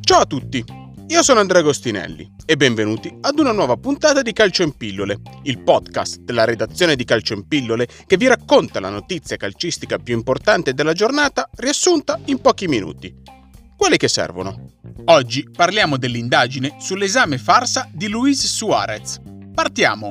Ciao a tutti, io sono Andrea Agostinelli e benvenuti ad una nuova puntata di Calcio in Pillole, il podcast della redazione di Calcio in Pillole che vi racconta la notizia calcistica più importante della giornata riassunta in pochi minuti. Quelli che servono. Oggi parliamo dell'indagine sull'esame farsa di Luis Suarez. Partiamo!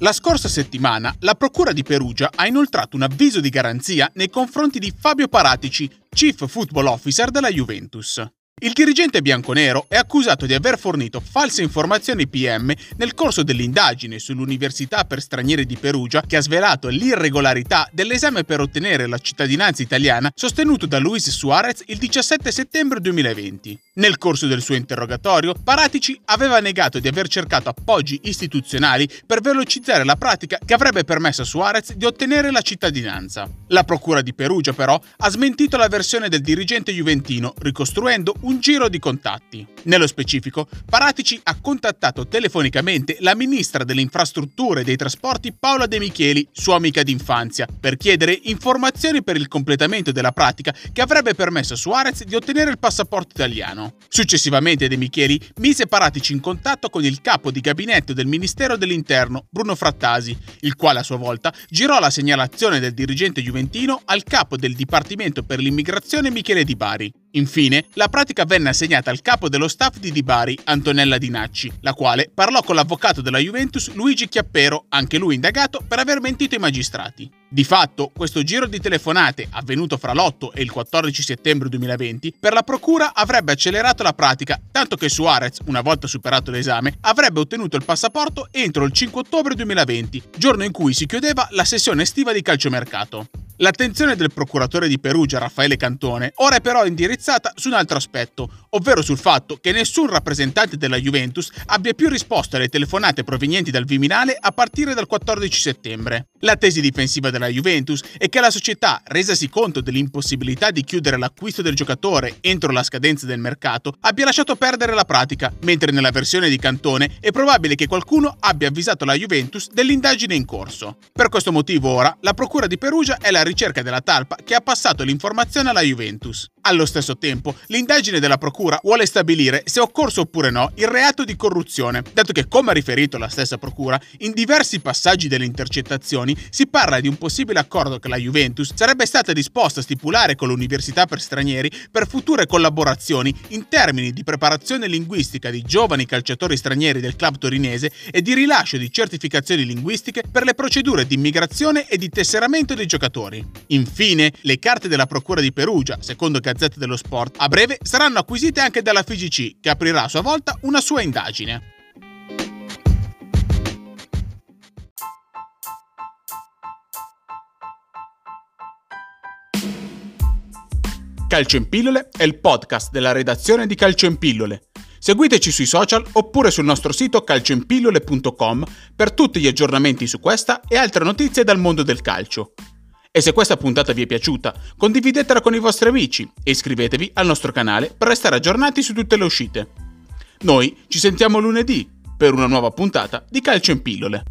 La scorsa settimana la Procura di Perugia ha inoltrato un avviso di garanzia nei confronti di Fabio Paratici, Chief Football Officer della Juventus. Il dirigente bianconero è accusato di aver fornito false informazioni PM nel corso dell'indagine sull'Università per stranieri di Perugia che ha svelato l'irregolarità dell'esame per ottenere la cittadinanza italiana sostenuto da Luis Suarez il 17 settembre 2020. Nel corso del suo interrogatorio, Paratici aveva negato di aver cercato appoggi istituzionali per velocizzare la pratica che avrebbe permesso a Suarez di ottenere la cittadinanza. La Procura di Perugia però ha smentito la versione del dirigente juventino ricostruendo un giro di contatti. Nello specifico, Paratici ha contattato telefonicamente la ministra delle infrastrutture e dei trasporti Paola De Micheli, sua amica d'infanzia, per chiedere informazioni per il completamento della pratica che avrebbe permesso a Suarez di ottenere il passaporto italiano. Successivamente De Micheli mise Paratici in contatto con il capo di gabinetto del Ministero dell'Interno, Bruno Frattasi, il quale a sua volta girò la segnalazione del dirigente juventino al capo del Dipartimento per l'immigrazione Michele Di Bari. Infine, la pratica venne assegnata al capo dello staff di Di Bari, Antonella Dinacci, la quale parlò con l'avvocato della Juventus Luigi Chiappero, anche lui indagato per aver mentito i magistrati. Di fatto, questo giro di telefonate, avvenuto fra l'8 e il 14 settembre 2020, per la procura avrebbe accelerato la pratica, tanto che Suarez, una volta superato l'esame, avrebbe ottenuto il passaporto entro il 5 ottobre 2020, giorno in cui si chiudeva la sessione estiva di calciomercato. L'attenzione del procuratore di Perugia, Raffaele Cantone, ora è però indirizzata su un altro aspetto, ovvero sul fatto che nessun rappresentante della Juventus abbia più risposto alle telefonate provenienti dal Viminale a partire dal 14 settembre. La tesi difensiva della Juventus è che la società, resasi conto dell'impossibilità di chiudere l'acquisto del giocatore entro la scadenza del mercato, abbia lasciato perdere la pratica, mentre nella versione di Cantone è probabile che qualcuno abbia avvisato la Juventus dell'indagine in corso. Per questo motivo ora la Procura di Perugia è la ricerca della talpa che ha passato l'informazione alla Juventus. Allo stesso tempo, l'indagine della Procura vuole stabilire se occorso oppure no il reato di corruzione, dato che, come ha riferito la stessa Procura, in diversi passaggi delle intercettazioni si parla di un possibile accordo che la Juventus sarebbe stata disposta a stipulare con l'Università per stranieri per future collaborazioni in termini di preparazione linguistica di giovani calciatori stranieri del club torinese e di rilascio di certificazioni linguistiche per le procedure di immigrazione e di tesseramento dei giocatori. Infine, le carte della Procura di Perugia, secondo Gazzetta dello Sport, a breve saranno acquisite anche dalla FIGC, che aprirà a sua volta una sua indagine. Calcio in Pillole è il podcast della redazione di Calcio in Pillole. Seguiteci sui social oppure sul nostro sito calcioinpillole.com per tutti gli aggiornamenti su questa e altre notizie dal mondo del calcio. E se questa puntata vi è piaciuta, condividetela con i vostri amici e iscrivetevi al nostro canale per restare aggiornati su tutte le uscite. Noi ci sentiamo lunedì per una nuova puntata di Calcio in Pillole.